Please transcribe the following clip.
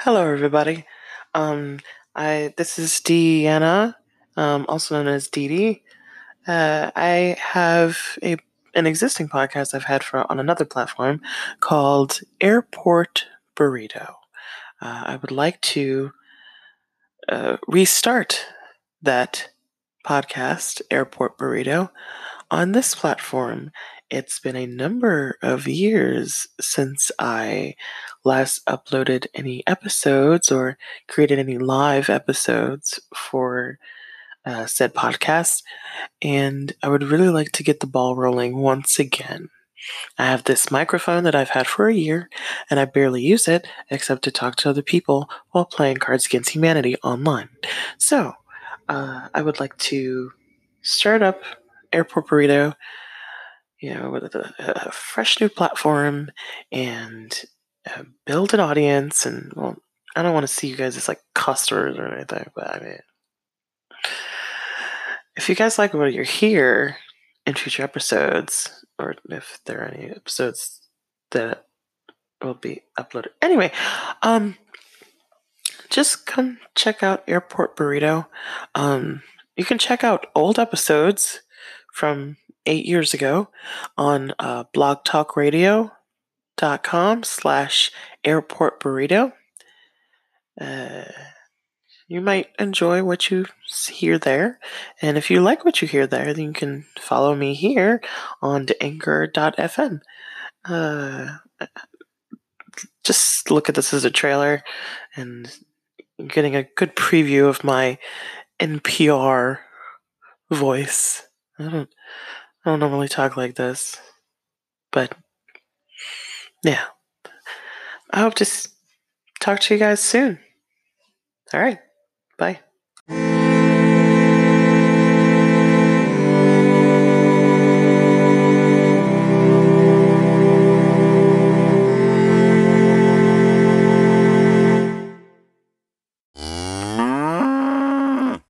Hello, everybody. Um, I this is Deanna, um, also known as Dee Dee. Uh, I have a an existing podcast I've had for on another platform called Airport Burrito. Uh, I would like to uh, restart that podcast, Airport Burrito, on this platform. It's been a number of years since I last uploaded any episodes or created any live episodes for uh, said podcast, and I would really like to get the ball rolling once again. I have this microphone that I've had for a year, and I barely use it except to talk to other people while playing Cards Against Humanity online. So, uh, I would like to start up Airport Burrito, you know, with a, a fresh new platform and uh, build an audience. And, well, I don't want to see you guys as like customers or anything, but I mean, if you guys like what you're here in future episodes, or if there are any episodes that will be uploaded. Anyway, um, just come check out Airport Burrito. Um, you can check out old episodes from eight years ago on uh, blogtalkradio.com slash airport burrito. Uh, you might enjoy what you hear there. And if you like what you hear there, then you can follow me here on anchor.fm. Uh, just look at this as a trailer and getting a good preview of my NPR voice. I don't, I don't normally talk like this, but yeah. I hope to talk to you guys soon. All right. Bye.